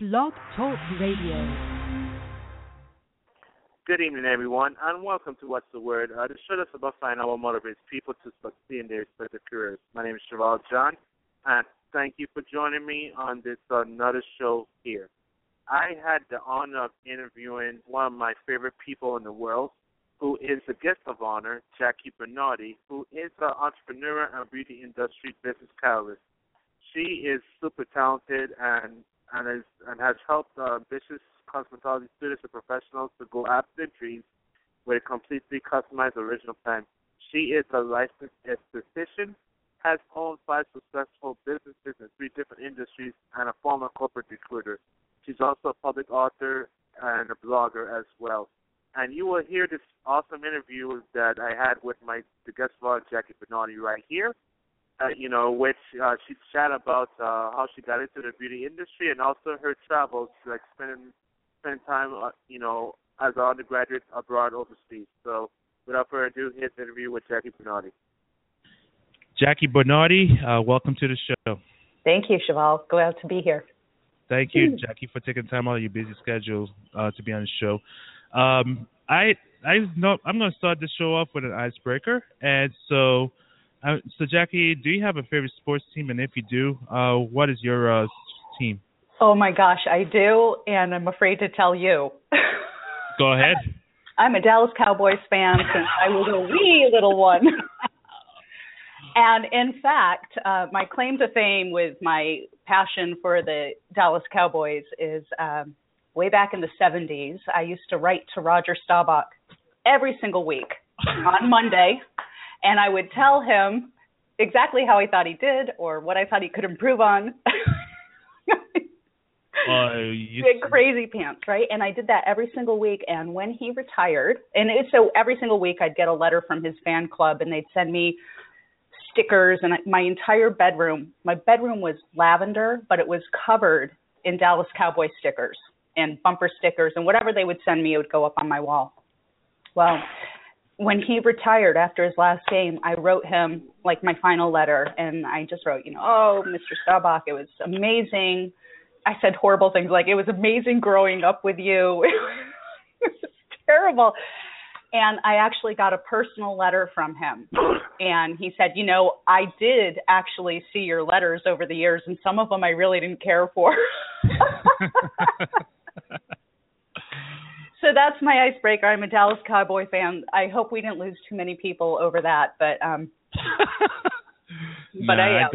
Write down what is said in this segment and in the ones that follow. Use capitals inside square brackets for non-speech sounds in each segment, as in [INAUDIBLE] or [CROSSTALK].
Blog Talk Radio. Good evening, everyone, and welcome to What's the Word, uh, the show that's about finding what motivates people to succeed in their respective careers. My name is Cheval John, and thank you for joining me on this another show here. I had the honor of interviewing one of my favorite people in the world, who is the guest of honor, Jackie Bernardi, who is an entrepreneur and beauty industry business catalyst. She is super talented and and, is, and has helped uh, ambitious cosmetology students and professionals to go after their dreams with a completely customized original plan. She is a licensed esthetician, has owned five successful businesses in three different industries, and a former corporate recruiter. She's also a public author and a blogger as well. And you will hear this awesome interview that I had with my the guest blogger Jackie Bernardi right here uh, you know, which uh, she chat about uh, how she got into the beauty industry and also her travels, like spending spending time, uh, you know, as an undergraduate abroad overseas. So, without further ado, here's the interview with Jackie Bernardi. Jackie Bernardi, uh, welcome to the show. Thank you, Cheval. Glad to be here. Thank you, Jackie, for taking time out of your busy schedule uh, to be on the show. Um, I I know I'm going to start the show off with an icebreaker, and so uh, so, Jackie, do you have a favorite sports team? And if you do, uh, what is your uh, team? Oh my gosh, I do, and I'm afraid to tell you. Go ahead. [LAUGHS] I'm a Dallas Cowboys fan since I was a wee little one. [LAUGHS] and in fact, uh, my claim to fame with my passion for the Dallas Cowboys is um, way back in the 70s. I used to write to Roger Staubach every single week on Monday and I would tell him exactly how I thought he did or what I thought he could improve on. [LAUGHS] uh, you... Big crazy pants, right? And I did that every single week. And when he retired, and it, so every single week I'd get a letter from his fan club, and they'd send me stickers, and my entire bedroom. My bedroom was lavender, but it was covered in Dallas Cowboy stickers and bumper stickers, and whatever they would send me, it would go up on my wall. Well, when he retired after his last game, I wrote him like my final letter, and I just wrote, you know, oh, Mr. Staubach, it was amazing. I said horrible things like it was amazing growing up with you. [LAUGHS] it was terrible. And I actually got a personal letter from him. And he said, You know, I did actually see your letters over the years, and some of them I really didn't care for. [LAUGHS] [LAUGHS] so that's my icebreaker. I'm a Dallas Cowboy fan. I hope we didn't lose too many people over that, but um [LAUGHS] but nah, I am.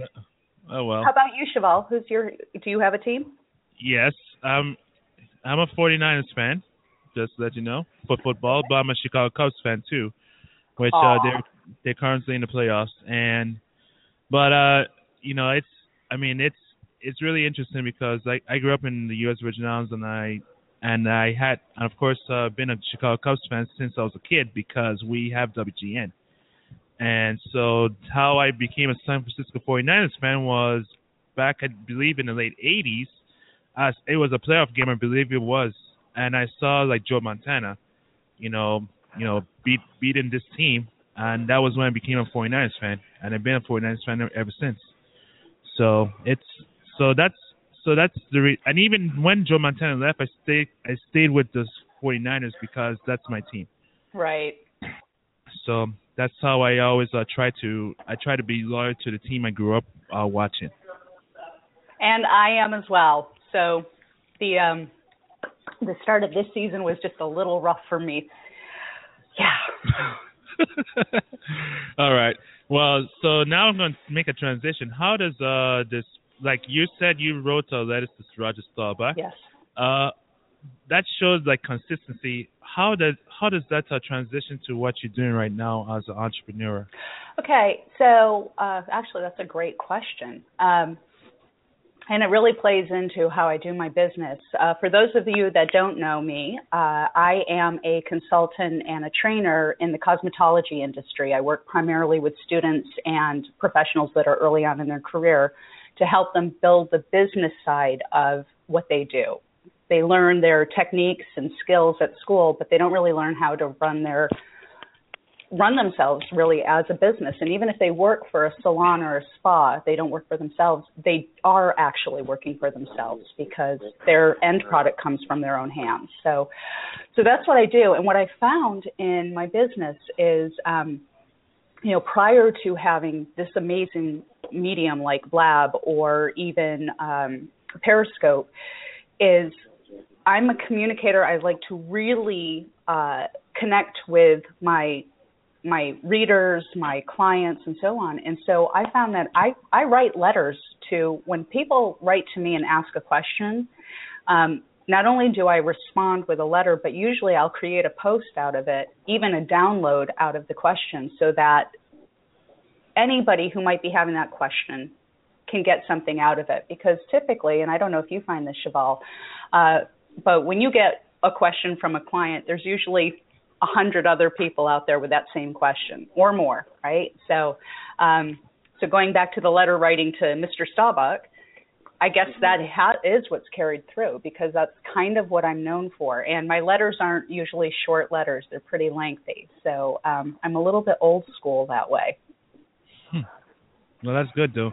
oh well. How about you, Cheval? Who's your do you have a team? Yes. Um I'm a 49ers fan, just to let you know, for football, but I'm a Chicago Cubs fan too, which uh they're they're currently in the playoffs and but uh you know, it's I mean, it's it's really interesting because I I grew up in the US Virgin Islands and I and I had, and of course, uh, been a Chicago Cubs fan since I was a kid because we have WGN. And so how I became a San Francisco 49ers fan was back, I believe, in the late 80s. As it was a playoff game, I believe it was, and I saw like Joe Montana, you know, you know, beat beating this team, and that was when I became a 49ers fan, and I've been a 49ers fan ever since. So it's so that's so that's the re- and even when Joe Montana left, I stayed I stayed with the 49ers because that's my team. Right. So that's how I always uh, try to I try to be loyal to the team I grew up uh, watching. And I am as well. So the um the start of this season was just a little rough for me. Yeah. [LAUGHS] All right. Well, so now I'm going to make a transition. How does uh this like you said you wrote a letter to Roger Staubach. Yes. Uh, that shows like consistency. How does how does that uh, transition to what you're doing right now as an entrepreneur? Okay, so uh, actually that's a great question. Um, and it really plays into how I do my business. Uh, for those of you that don't know me, uh, I am a consultant and a trainer in the cosmetology industry. I work primarily with students and professionals that are early on in their career to help them build the business side of what they do. They learn their techniques and skills at school, but they don't really learn how to run their run themselves really as a business. And even if they work for a salon or a spa, they don't work for themselves. They are actually working for themselves because their end product comes from their own hands. So, so that's what I do. And what I found in my business is, um, you know, prior to having this amazing medium like Blab or even um, Periscope, is I'm a communicator. I like to really uh, connect with my my readers, my clients, and so on. And so I found that I I write letters to when people write to me and ask a question. Um, not only do I respond with a letter, but usually I'll create a post out of it, even a download out of the question, so that anybody who might be having that question can get something out of it. Because typically, and I don't know if you find this, Cheval, uh, but when you get a question from a client, there's usually a hundred other people out there with that same question or more, right? So, um, so going back to the letter writing to Mr. Staubach, I guess that ha- is what's carried through because that's kind of what I'm known for. And my letters aren't usually short letters; they're pretty lengthy. So um, I'm a little bit old school that way. Hmm. Well, that's good though.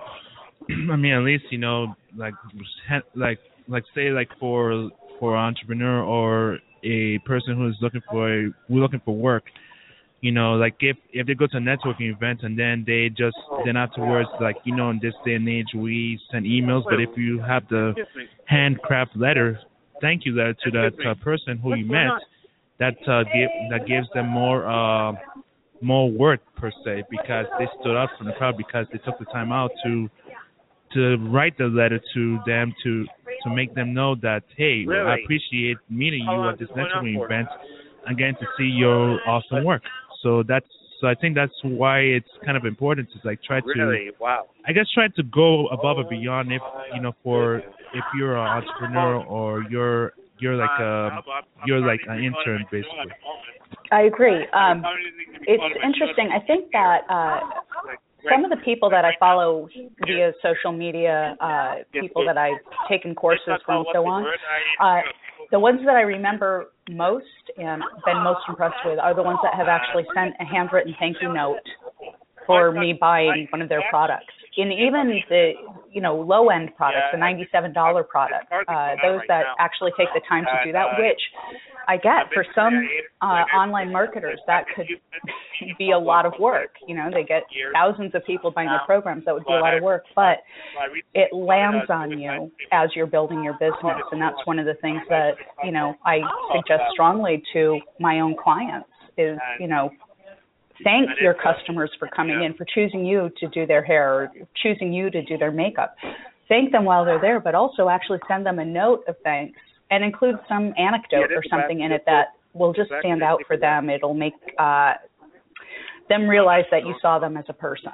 [CLEARS THROAT] I mean, at least you know, like, like, like, say, like for for an entrepreneur or a person who is looking for a, looking for work, you know, like if if they go to a networking event and then they just then afterwards, like you know, in this day and age, we send emails. But if you have the handcraft letter, thank you letter to that uh, person who you met, that uh, give, that gives them more uh, more worth per se because they stood up from the crowd because they took the time out to to write the letter to them to to make them know that hey, really? I appreciate meeting you at this networking event and getting to see your awesome work. So that's so I think that's why it's kind of important to like try really? to wow. I guess try to go above and beyond if you know for if you're an entrepreneur or you're you're like a you're like an intern basically. I agree. Um, it's interesting. I think that uh, some of the people that I follow via social media, uh, people that I've taken courses from, and so on, uh, the ones that I remember most and been most impressed with are the ones that have actually sent a handwritten thank you note for me buying one of their products. And even the you know low end products, the ninety seven dollar product, uh, those that actually take the time to do that, which I get for some uh, online marketers that could be a lot of work. You know, they get thousands of people buying their programs. That would be a lot of work, but it lands on you as you're building your business, and that's one of the things that you know I suggest strongly to my own clients is you know thank your customers for coming in, for choosing you to do their hair or choosing you to do their makeup. Thank them while they're there, but also actually send them a note of thanks and include some anecdote or something in it that will just stand out for them. It'll make uh, them realize that you saw them as a person.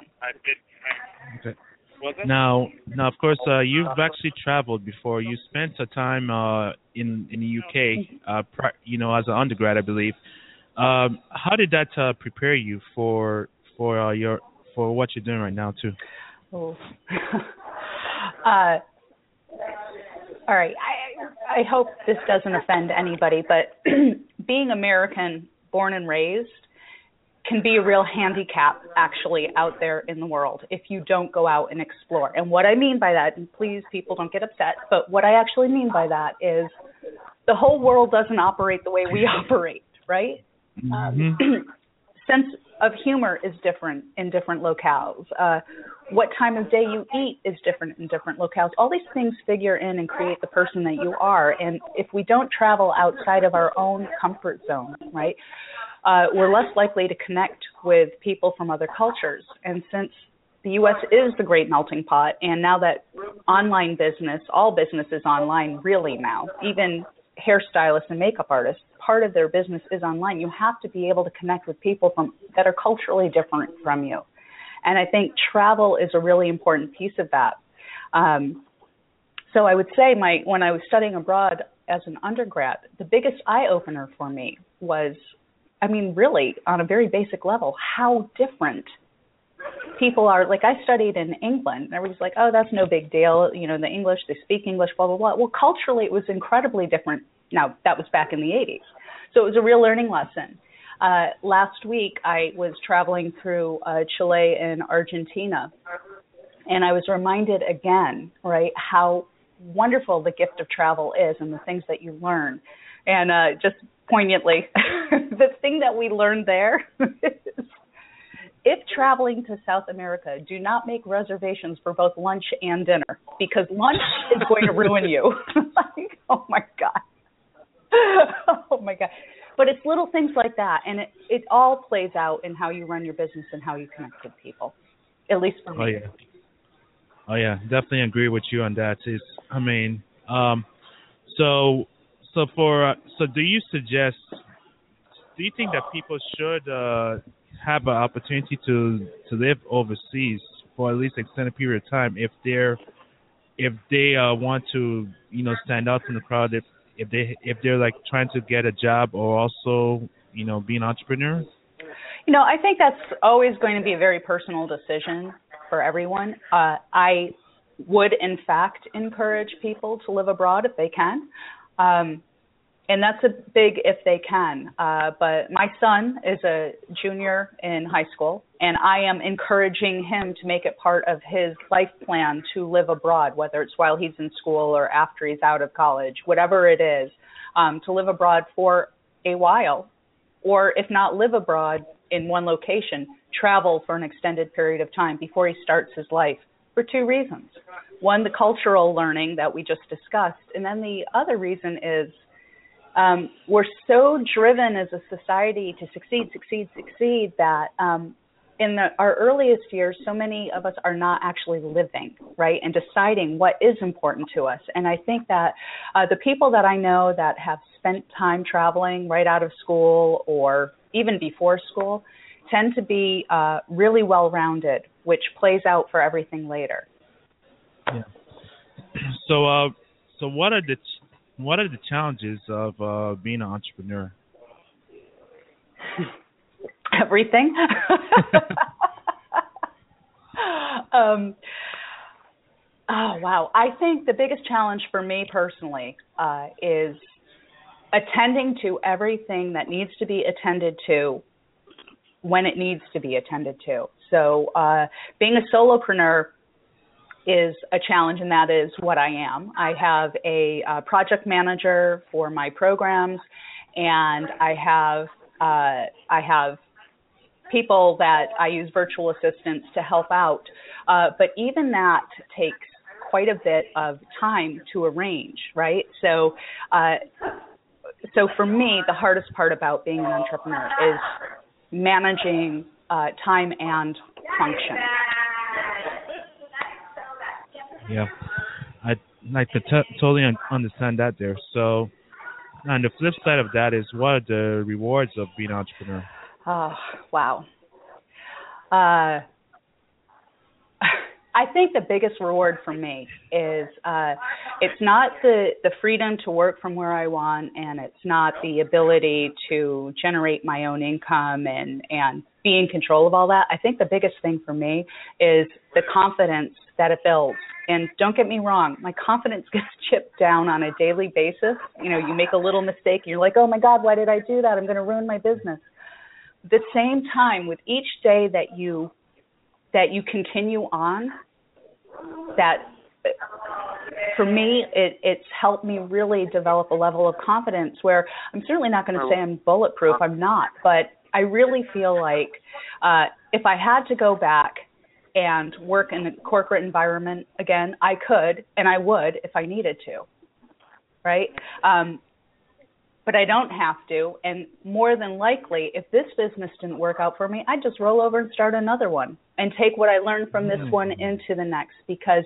Okay. Now, now, of course, uh, you've actually traveled before. You spent a time uh, in in the UK, uh, pri- you know, as an undergrad, I believe. Um, how did that uh, prepare you for for uh, your for what you're doing right now too? Oh. [LAUGHS] uh, all right. I I hope this doesn't offend anybody, but [CLEARS THROAT] being American, born and raised, can be a real handicap actually out there in the world if you don't go out and explore. And what I mean by that, and please people don't get upset, but what I actually mean by that is the whole world doesn't operate the way we [LAUGHS] operate, right? Mm-hmm. Um, [CLEARS THROAT] sense of humor is different in different locales. Uh, what time of day you eat is different in different locales. All these things figure in and create the person that you are. And if we don't travel outside of our own comfort zone, right, uh, we're less likely to connect with people from other cultures. And since the U.S. is the great melting pot, and now that online business, all business is online really now, even hairstylists and makeup artists, part of their business is online. You have to be able to connect with people from that are culturally different from you. And I think travel is a really important piece of that. Um, so I would say my when I was studying abroad as an undergrad, the biggest eye opener for me was, I mean, really on a very basic level, how different people are. Like I studied in England, and everybody's like, oh, that's no big deal. You know, the English, they speak English, blah blah blah. Well, culturally, it was incredibly different. Now that was back in the 80s, so it was a real learning lesson. uh, last week I was traveling through uh, Chile and Argentina, and I was reminded again, right, how wonderful the gift of travel is and the things that you learn. And uh, just poignantly, [LAUGHS] the thing that we learned there is if traveling to South America, do not make reservations for both lunch and dinner because lunch is going to ruin you. [LAUGHS] like, oh my god. [LAUGHS] oh my god. But it's little things like that and it it all plays out in how you run your business and how you connect with people. At least for me. Oh yeah. Oh yeah, definitely agree with you on that. Is I mean, um so so for uh, so do you suggest do you think that people should uh have an opportunity to to live overseas for at least an extended period of time if they're if they uh, want to you know stand out from the crowd if if they if they're like trying to get a job or also you know be an entrepreneur? You know i think that's always going to be a very personal decision for everyone. Uh i would in fact encourage people to live abroad if they can. Um and that's a big if they can. Uh, but my son is a junior in high school, and I am encouraging him to make it part of his life plan to live abroad, whether it's while he's in school or after he's out of college, whatever it is, um, to live abroad for a while, or if not live abroad in one location, travel for an extended period of time before he starts his life for two reasons. One, the cultural learning that we just discussed, and then the other reason is um, we're so driven as a society to succeed, succeed, succeed that um, in the, our earliest years, so many of us are not actually living, right, and deciding what is important to us. And I think that uh, the people that I know that have spent time traveling right out of school or even before school tend to be uh, really well rounded, which plays out for everything later. Yeah. [CLEARS THROAT] So, uh, so what are the what are the challenges of uh, being an entrepreneur? [LAUGHS] Everything. [LAUGHS] um, oh wow! I think the biggest challenge for me personally uh, is attending to everything that needs to be attended to when it needs to be attended to. So, uh, being a solopreneur is a challenge, and that is what I am. I have a uh, project manager for my programs, and I have uh, I have people that I use virtual assistants to help out. Uh, but even that takes quite a bit of time to arrange, right? So, uh, so for me, the hardest part about being an entrepreneur is managing uh, time and function. Yeah, I I could t- totally un- understand that there. So, and the flip side of that is what are the rewards of being an entrepreneur? Oh wow. Uh, [LAUGHS] I think the biggest reward for me is uh, it's not the the freedom to work from where I want, and it's not the ability to generate my own income and and be in control of all that. I think the biggest thing for me is the confidence that it builds and don't get me wrong, my confidence [LAUGHS] gets chipped down on a daily basis. You know, you make a little mistake you're like, oh my God, why did I do that? I'm going to ruin my business. The same time, with each day that you that you continue on, that for me, it, it's helped me really develop a level of confidence where I'm certainly not going to say I'm bulletproof. I'm not, but I really feel like uh, if I had to go back and work in a corporate environment again, I could and I would if I needed to. Right? Um, but I don't have to. And more than likely, if this business didn't work out for me, I'd just roll over and start another one and take what I learned from this one mm. into the next because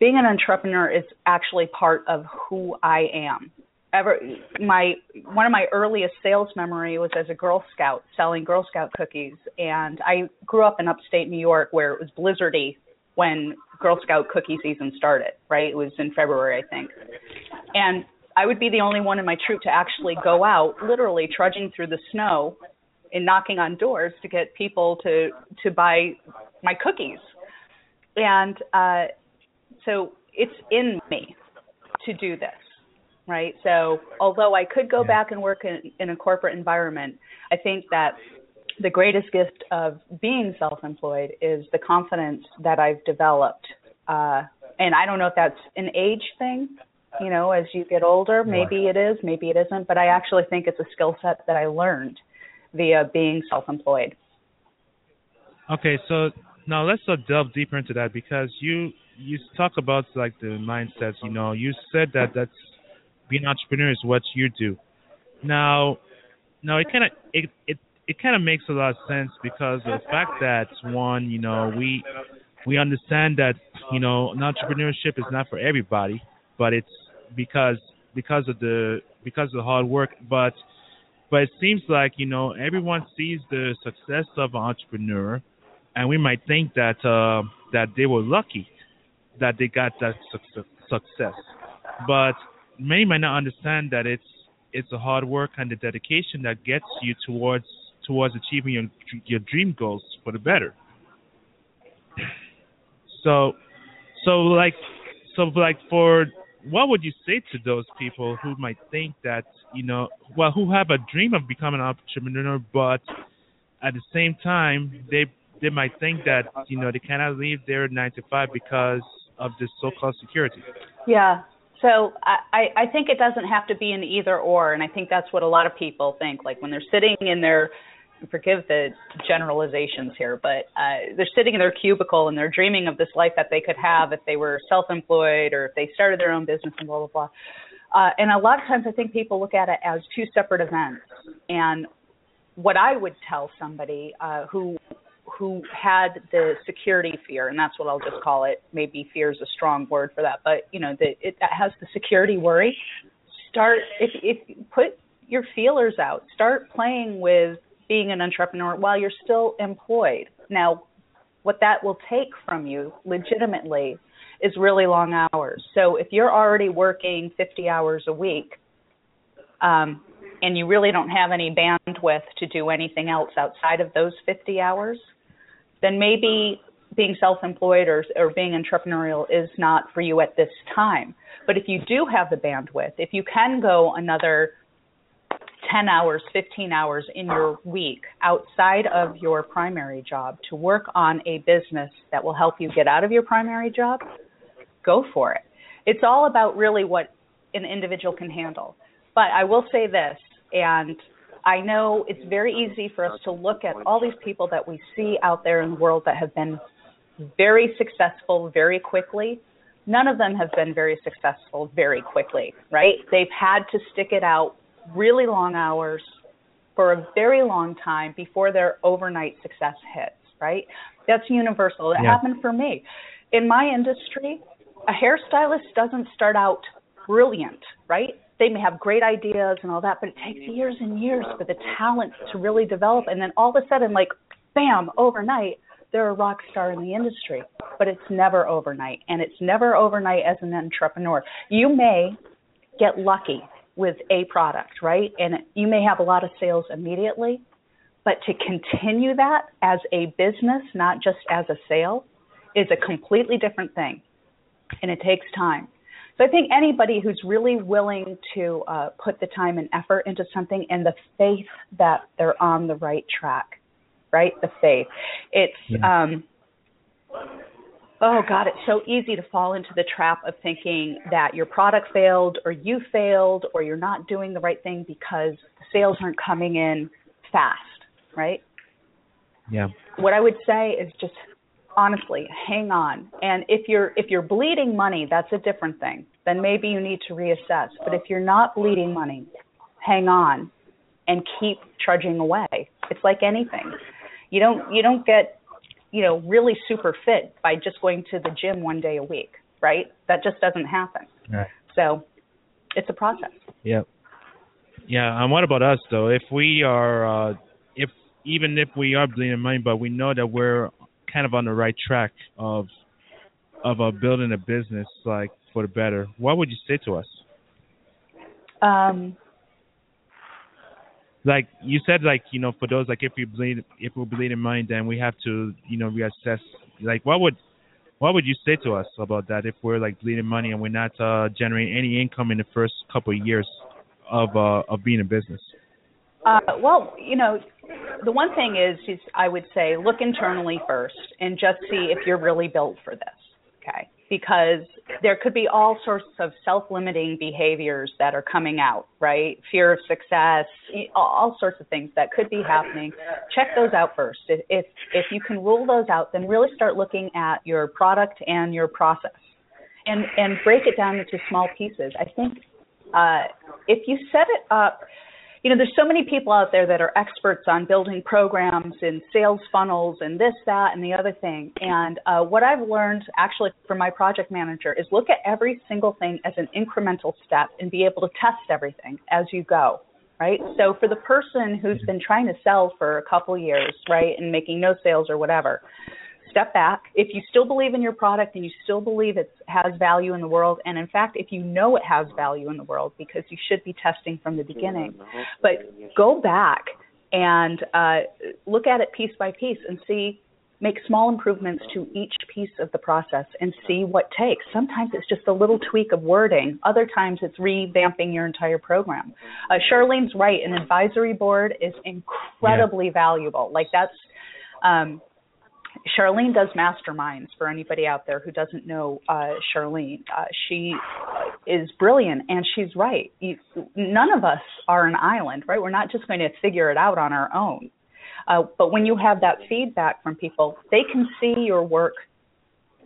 being an entrepreneur is actually part of who I am ever my one of my earliest sales memory was as a girl scout selling girl scout cookies. And i grew up in upstate new york where it was blizzardy when girl scout cookie season started right? It was in february i think. And i would be the only one in my troop to actually go out literally trudging through the snow and knocking on doors to get people to to buy my cookies. And uh so it's in me to do this right? So although I could go Yeah. back and work in, in a corporate environment, I think that the greatest gift of being self-employed is the confidence that I've developed. Uh, and I don't know if that's an age thing, you know, as you get older, maybe it is, maybe it isn't, but I actually think it's a skill set that I learned via being self-employed. Okay, so now let's uh, delve deeper into that because you you talk about like the mindsets. You know, you said that that's being an entrepreneur is what you do. Now, now it kind of it it it kind of makes a lot of sense because of the fact that one, you know, we we understand that you know entrepreneurship is not for everybody, but it's because because of the because of the hard work, but but it seems like you know everyone sees the success of an entrepreneur and we might think that uh, that they were lucky that they got that success, success. But many might not understand that it's it's a hard work and the dedication that gets you towards towards achieving your your dream goals for the better. So, so like, so like for what would you say to those people who might think that you know, well, who have a dream of becoming an entrepreneur, but at the same time they they might think that you know they cannot leave their nine to five because of this so-called security. Yeah. So I, I think it doesn't have to be an either or, and I think that's what a lot of people think. Like when they're sitting in their, forgive the generalizations here, but uh, they're sitting in their cubicle and they're dreaming of this life that they could have if they were self-employed or if they started their own business and blah blah blah. Uh, and a lot of times I think people look at it as two separate events. And what I would tell somebody uh, who who had the security fear, and that's what I'll just call it. Maybe fear is a strong word for that, but you know, that it has the security worry. Start if if put your feelers out. Start playing with being an entrepreneur while you're still employed. Now, what that will take from you legitimately is really long hours. So if you're already working 50 hours a week, um, and you really don't have any bandwidth to do anything else outside of those 50 hours, then maybe being self-employed or, or being entrepreneurial is not for you at this time. But if you do have the bandwidth, if you can go another 10 hours, 15 hours in your week outside of your primary job to work on a business that will help you get out of your primary job, go for it. It's all about really what an individual can handle. But I will say this, and I know it's very easy for us to look at all these people that we see out there in the world that have been very successful very quickly. None of them have been very successful very quickly, right? They've had to stick it out really long hours for a very long time before their overnight success hits, right? That's universal. It Yeah. happened for me. In my industry, a hairstylist doesn't start out brilliant, right? They may have great ideas and all that, but it takes mm-hmm. years and years for the talent to really develop. And then all of a sudden, like, bam, overnight, they're a rock star in the industry. But it's never overnight. And it's never overnight as an entrepreneur. You may get lucky with a product, right? And you may have a lot of sales immediately. But to continue that as a business, not just as a sale, is a completely different thing. And it takes time. So I think anybody who's really willing to uh, put the time and effort into something and the faith that they're on the right track, right? The faith. It's, Yeah. um, oh God, it's so easy to fall into the trap of thinking that your product failed or you failed or you're not doing the right thing because the sales aren't coming in fast, right? Yeah. what I would say is just honestly hang on and if you're if you're bleeding money that's a different thing then maybe you need to reassess but if you're not bleeding money hang on and keep trudging away it's like anything you don't you don't get you know really super fit by just going to the gym one day a week right that just doesn't happen Right. so it's a process Yeah. Yeah. And what about us though? If we are, uh, if even if we are bleeding money, but we know that we're kind of on the right track of of uh, building a business like for the better, what would you say to us? um Like you said, like you know, for those like if we bleed, if we bleed in money, then we have to you know reassess. Like what would what would you say to us about that if we're like bleeding money and we're not uh, generating any income in the first couple of years of uh, of being a business? Uh, well, you know, the one thing is, I would say look internally first and just see if you're really built for this. Okay because there could be all sorts of self-limiting behaviors that are coming out, right? Fear of success, all sorts of things that could be happening. Check those out first. If if, if you can rule those out, then really start looking at your product and your process, and and break it down into small pieces. I think uh, if you set it up you know, there's so many people out there that are experts on building programs and sales funnels and this, that, and the other thing. And uh, what I've learned actually from my project manager is look at every single thing as an incremental step and be able to test everything as you go. Right. So for the person who's been trying to sell for a couple years, right, and making no sales or whatever, step back. If you still believe in your product and you still believe it has value in the world, and in fact, if you know it has value in the world, because you should be testing from the beginning, but go back and uh, look at it piece by piece and see, make small improvements to each piece of the process and see what takes. Sometimes it's just a little tweak of wording. Other times it's revamping your entire program. Uh, Charlene's right. An advisory board is incredibly yeah. valuable. Like that's, um, Charlene does masterminds for anybody out there who doesn't know uh, Charlene. Uh, she is brilliant, and she's right. You, none of us are an island, right? We're not just going to figure it out on our own. Uh, but when you have that feedback from people, they can see your work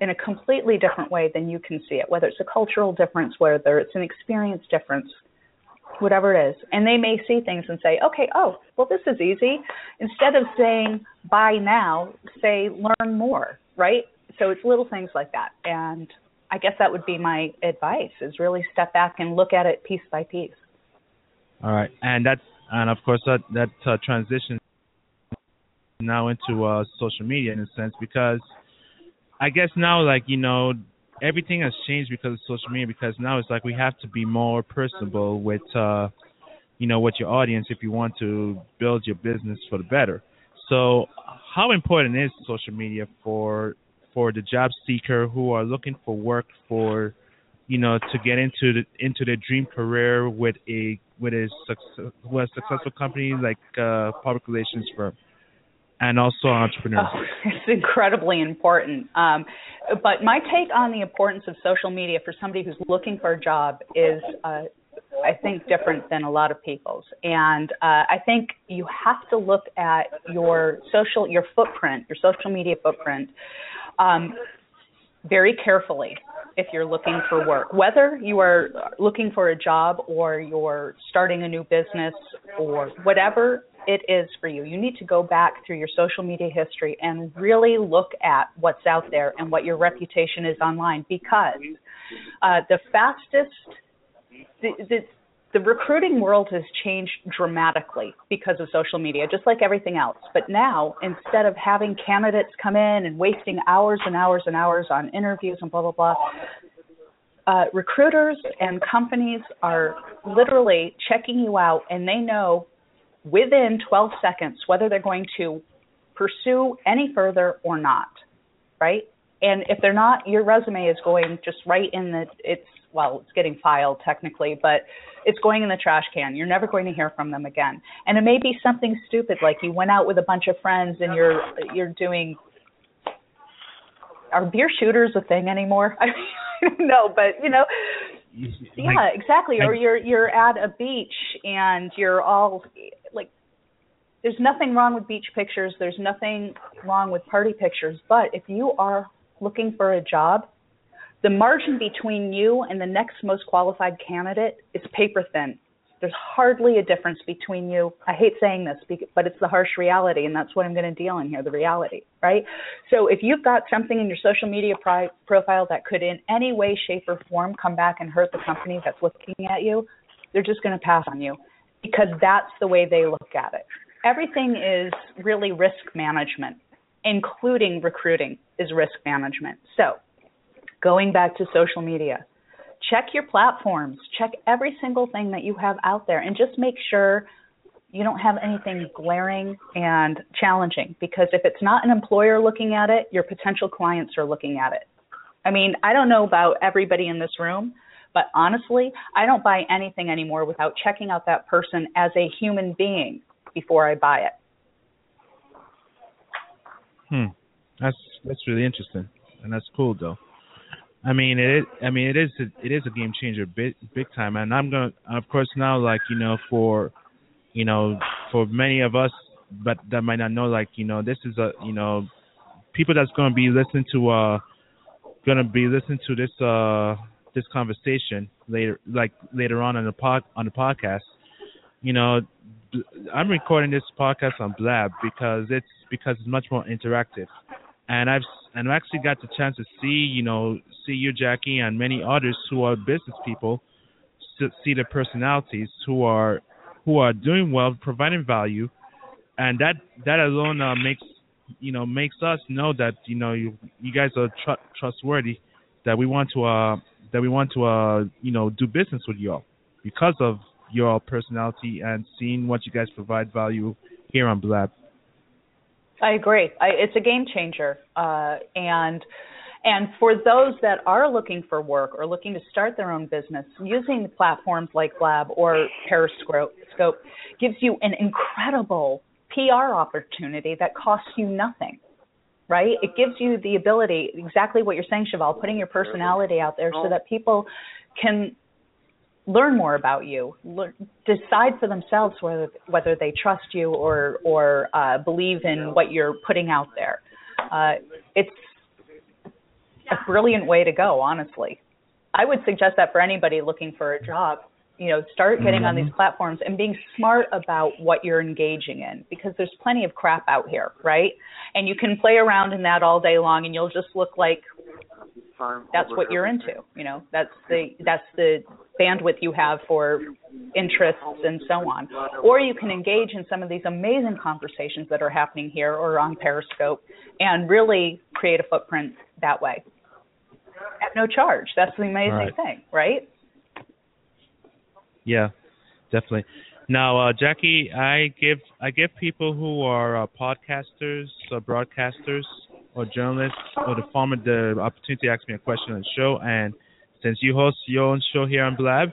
in a completely different way than you can see it, whether it's a cultural difference, whether it's an experience difference whatever it is. And they may see things and say, okay, oh, well, this is easy. Instead of saying buy now, say learn more, right? So it's little things like that. And I guess that would be my advice is really step back and look at it piece by piece. All right. And that's, and of course, that, that uh, transition now into uh, social media in a sense because I guess now, like, you know, everything has changed because of social media because now it's like we have to be more personable with uh you know with your audience if you want to build your business for the better. So how important is social media for for the job seeker who are looking for work for you know to get into the into their dream career with a with a success, with a successful company like uh public relations firm and also entrepreneurs. Oh, [LAUGHS] it's incredibly important. Um, but my take on the importance of social media for somebody who's looking for a job is, uh, I think, different than a lot of people's. And uh, I think you have to look at your social, your footprint, your social media footprint, um, very carefully if you're looking for work. Whether you are looking for a job or you're starting a new business or whatever it is for you. You need to go back through your social media history and really look at what's out there and what your reputation is online because uh, the fastest, the, the, the recruiting world has changed dramatically because of social media, just like everything else. But now, instead of having candidates come in and wasting hours and hours and hours on interviews and blah, blah, blah, uh, recruiters and companies are literally checking you out and they know within 12 seconds whether they're going to pursue any further or not, right? And if they're not, your resume is going just right in the it's well, it's getting filed technically, but it's going in the trash can. You're never going to hear from them again. And it may be something stupid like you went out with a bunch of friends and you're you're doing are beer shooters a thing anymore? [LAUGHS] I don't know, but you know, yeah, exactly. Or you're you're at a beach and you're all like there's nothing wrong with beach pictures, there's nothing wrong with party pictures, but if you are looking for a job, the margin between you and the next most qualified candidate is paper thin. There's hardly a difference between you. I hate saying this, but it's the harsh reality, and that's what I'm going to deal in here the reality, right? So if you've got something in your social media pri- profile that could, in any way, shape, or form, come back and hurt the company that's looking at you, they're just going to pass on you because that's the way they look at it. Everything is really risk management, including recruiting is risk management. So, going back to social media, check your platforms, check every single thing that you have out there, and just make sure you don't have anything glaring and challenging because if it's not an employer looking at it, your potential clients are looking at it. I mean, I don't know about everybody in this room, but honestly, I don't buy anything anymore without checking out that person as a human being before I buy it. Hmm. That's that's really interesting, and that's cool though. I mean it. I mean it is. A, it is a game changer, big big time. And I'm gonna, of course, now like you know for, you know, for many of us, but that might not know, like you know, this is a you know, people that's gonna be listening to uh, gonna be listening to this uh this conversation later, like later on on the pod on the podcast. You know, I'm recording this podcast on Blab because it's because it's much more interactive, and I've and I actually got the chance to see you know see you Jackie and many others who are business people, see the personalities who are who are doing well, providing value, and that that alone uh, makes you know makes us know that you know you you guys are tr- trustworthy, that we want to uh that we want to uh you know do business with you all because of your personality and seeing what you guys provide value here on Blab. I agree. I, it's a game changer, uh, and and for those that are looking for work or looking to start their own business, using platforms like Blab or Periscope gives you an incredible PR opportunity that costs you nothing. Right? It gives you the ability, exactly what you're saying, Cheval, putting your personality out there so that people can learn more about you, learn, decide for themselves whether whether they trust you or or uh, believe in what you're putting out there. Uh, it's a brilliant way to go, honestly. I would suggest that for anybody looking for a job. You know, start getting mm-hmm. on these platforms and being smart about what you're engaging in because there's plenty of crap out here, right? And you can play around in that all day long and you'll just look like that's what you're into. You know, that's the that's the bandwidth you have for interests and so on. Or you can engage in some of these amazing conversations that are happening here or on Periscope and really create a footprint that way at no charge. That's the amazing right. thing, right? Yeah, definitely. Now, uh, Jackie, I give I give people who are uh, podcasters or broadcasters or journalists or the farmer the opportunity to ask me a question on the show. And since you host your own show here on Blab,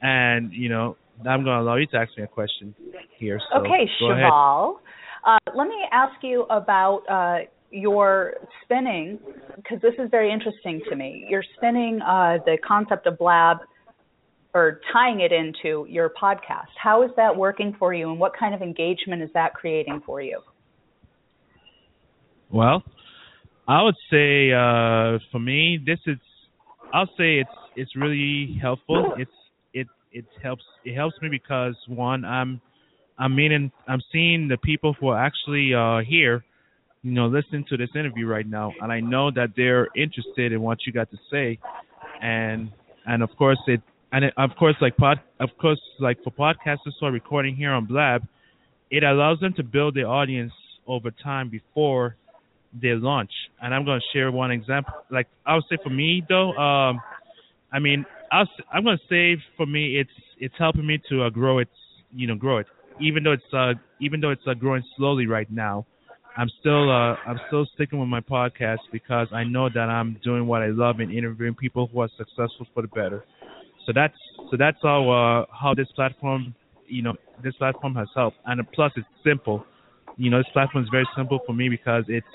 and you know, I'm going to allow you to ask me a question here. So okay, Cheval. Uh, let me ask you about uh, your spinning, because this is very interesting to me. You're spinning uh, the concept of Blab or tying it into your podcast. How is that working for you, and what kind of engagement is that creating for you? Well, I would say uh, for me, this is. I'll say it's it's really helpful. It's it it helps it helps me because one I'm I'm meeting I'm seeing the people who are actually uh, here, you know, listening to this interview right now, and I know that they're interested in what you got to say, and and of course it and it, of course like pod of course like for podcasters who are recording here on Blab, it allows them to build their audience over time before their launch. And I'm going to share one example. Like I would say for me though, um, I mean, I'll, I'm going to say for me, it's it's helping me to uh, grow it, you know, grow it. Even though it's uh, even though it's uh, growing slowly right now, I'm still uh, I'm still sticking with my podcast because I know that I'm doing what I love and interviewing people who are successful for the better. So that's so that's how uh, how this platform, you know, this platform has helped. And plus, it's simple. You know, this platform is very simple for me because it's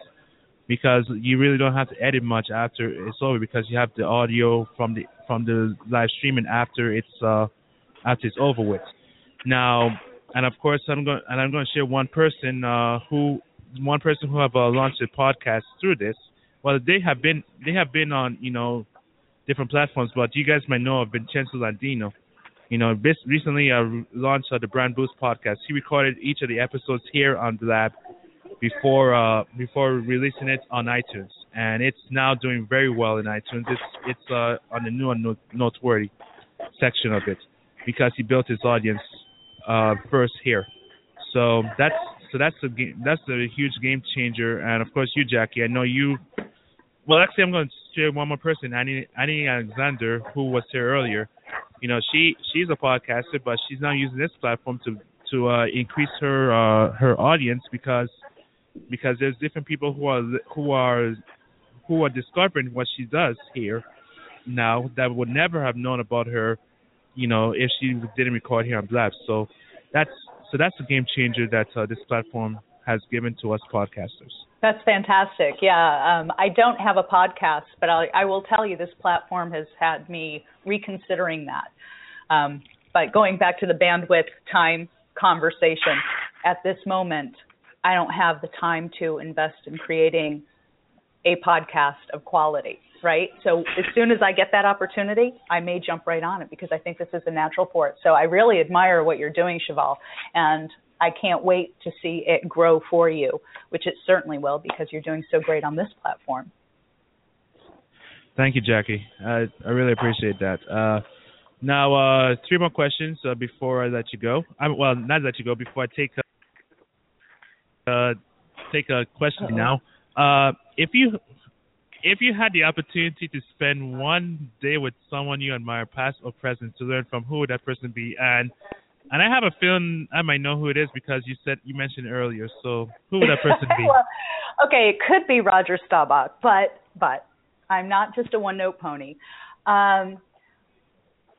because you really don't have to edit much after it's over because you have the audio from the from the live streaming after it's uh after it's over with. Now, and of course, I'm going and I'm going to share one person uh, who one person who have uh, launched a podcast through this. Well, they have been they have been on you know different platforms, but you guys might know of Vincenzo Landino. You know, this recently uh, launched uh, the Brand Boost podcast. He recorded each of the episodes here on the lab before uh, before releasing it on iTunes, and it's now doing very well in iTunes. It's it's uh, on the new and noteworthy section of it because he built his audience uh, first here. So that's so that's a game, that's a huge game changer. And of course, you, Jackie, I know you. Well, actually, I'm going to share one more person, Annie Annie Alexander, who was here earlier. You know, she she's a podcaster, but she's now using this platform to to uh, increase her uh, her audience because because there's different people who are who are who are discovering what she does here now that would never have known about her, you know, if she didn't record here on Blab. So that's so that's a game changer that uh, this platform has given to us podcasters. That's fantastic. Yeah, um, I don't have a podcast, but I, I, will tell you this platform has had me reconsidering that. Um, but going back to the bandwidth time conversation, at this moment, I don't have the time to invest in creating a podcast of quality, right? So as soon as I get that opportunity, I may jump right on it because I think this is a natural for it. So I really admire what you're doing, Cheval, and I can't wait to see it grow for you, which it certainly will because you're doing so great on this platform. Thank you, Jackie. I, I really appreciate that. Uh, now, uh, three more questions uh, before I let you go. I, well, not let you go. Before I take uh, take a question Uh-oh. now. Uh, if you if you had the opportunity to spend one day with someone you admire, past or present, to learn from, who would that person be? And and I have a feeling I might know who it is because you said you mentioned earlier. So who would that person be? [LAUGHS] well, okay, it could be Roger Staubach, but but I'm not just a one note pony. Um,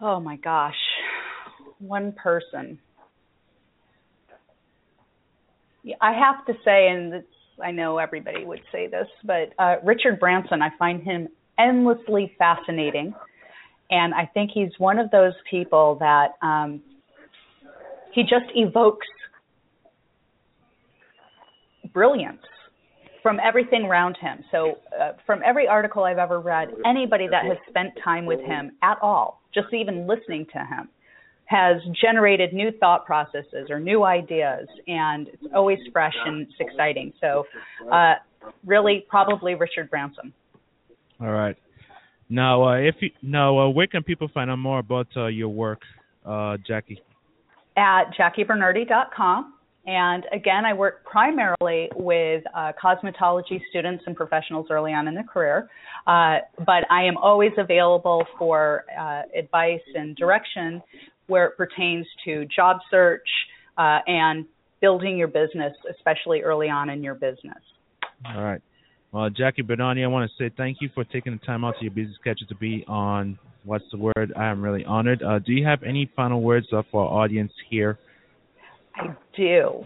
oh my gosh, one person. I have to say, and I know everybody would say this, but uh, Richard Branson, I find him endlessly fascinating. And I think he's one of those people that um, he just evokes brilliance from everything around him. So, uh, from every article I've ever read, anybody that has spent time with him at all, just even listening to him, has generated new thought processes or new ideas, and it's always fresh and it's exciting. So, uh, really, probably Richard Branson. All right. Now, uh, if you now, uh, where can people find out more about uh, your work, uh, Jackie? At jackiebernardi.com. And again, I work primarily with uh, cosmetology students and professionals early on in their career, uh, but I am always available for uh, advice and direction where it pertains to job search uh, and building your business, especially early on in your business. All right. Well, Jackie Bernardi, I want to say thank you for taking the time out of your busy schedule to be on What's the Word. I am really honored. Uh, do you have any final words for our audience here? I do.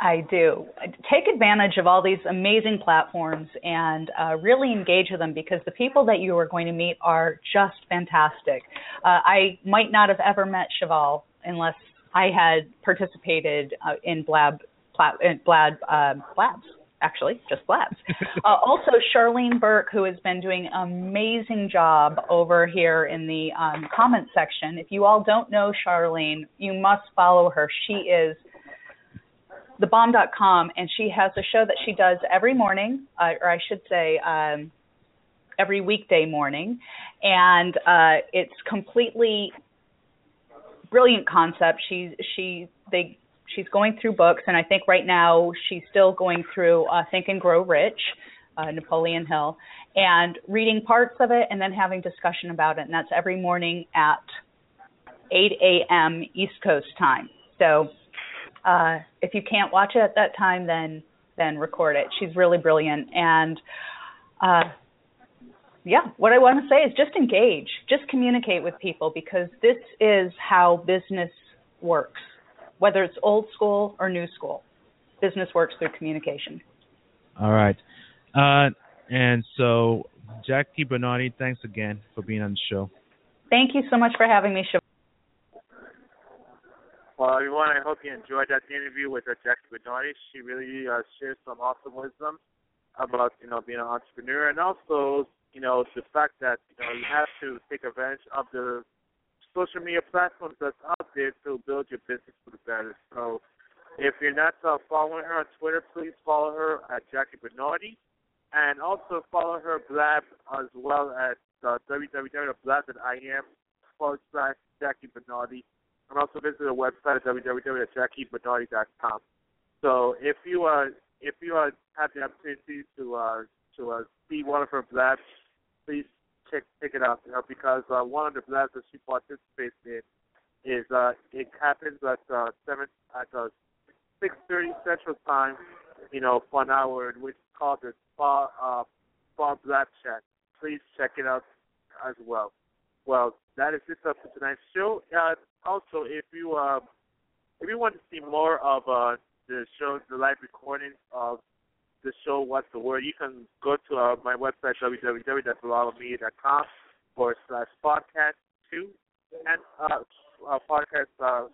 I do. Take advantage of all these amazing platforms and uh, really engage with them because the people that you are going to meet are just fantastic. Uh, I might not have ever met Cheval unless I had participated uh, in Blab, Blab, uh, Blabs, actually, just Blabs. [LAUGHS] Uh, also, Charlene Burke, who has been doing an amazing job over here in the um, comment section. If you all don't know Charlene, you must follow her. She is thebomb.com, and she has a show that she does every morning, uh, or I should say, um, every weekday morning, and uh, it's completely brilliant concept. She she they she's going through books, and I think right now she's still going through uh, Think and Grow Rich, uh, Napoleon Hill, and reading parts of it, and then having discussion about it, and that's every morning at 8 a.m. East Coast time. So uh, if you can't watch it at that time, then then record it. She's really brilliant, and uh, yeah, what I want to say is just engage, just communicate with people because this is how business works, whether it's old school or new school. Business works through communication. All right, uh, and so Jackie Bernardi, thanks again for being on the show. Thank you so much for having me, Cheval. Well, everyone, I hope you enjoyed that interview with uh, Jackie Bernardi. She really uh, shares some awesome wisdom about, you know, being an entrepreneur and also, you know, the fact that, you know, you have to take advantage of the social media platforms that's out there to build your business for the better. So if you're not uh, following her on Twitter, please follow her at Jackie Bernardi. And also follow her blab as well at uh, www.blab.im forward slash Jackie Bernardi and also visit the website at www.jackiebernardi.com. So if you uh if you uh, have the opportunity to uh to uh, see one of her blabs, please check check it out you know, because uh, one of the blabs that she participates in is uh it happens at uh seven at uh six thirty central time, you know, for an hour which is called the spa uh Football Blab Chat. Please check it out as well. Well, that is it for tonight's show. Uh, also, if you uh, if you want to see more of uh, the show, the live recordings of the show, What's the Word, you can go to uh, my website, www.bilalomedia.com forward slash podcast two and uh, uh, podcast uh,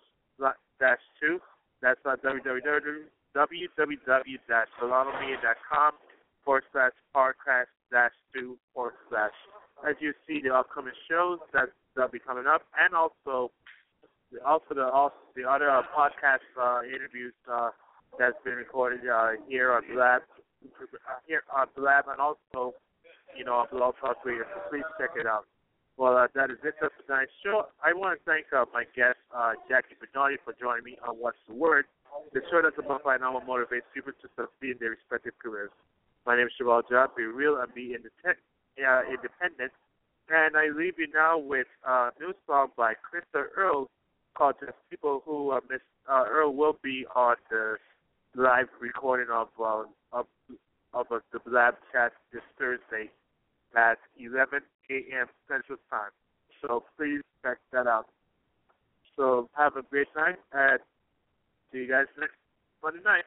dash two. That's uh, www.bilalomedia.com forward slash podcast dash two forward slash. As you see the upcoming shows that that'll be coming up, and also also the also the other uh, podcast uh, interviews uh, that's been recorded uh, here on Blab uh, here on Blab, and also you know on Blog Talk Radio. So please check it out. Well, uh, that is it for tonight's show. I want to thank uh, my guest, uh, Jackie Bernardi, for joining me on What's the Word, the show that's about by now motivates people to succeed in their respective careers. My name is Cheval John. Be real and be independent. Uh, independent. And I leave you now with uh, a new song by Krista Earl Just People Who uh, Miss uh, Earl will be on the live recording of uh, of of uh, the Blab Chat this Thursday at 11 a.m. Central Time. So please check that out. So have a great night and see you guys next Monday night.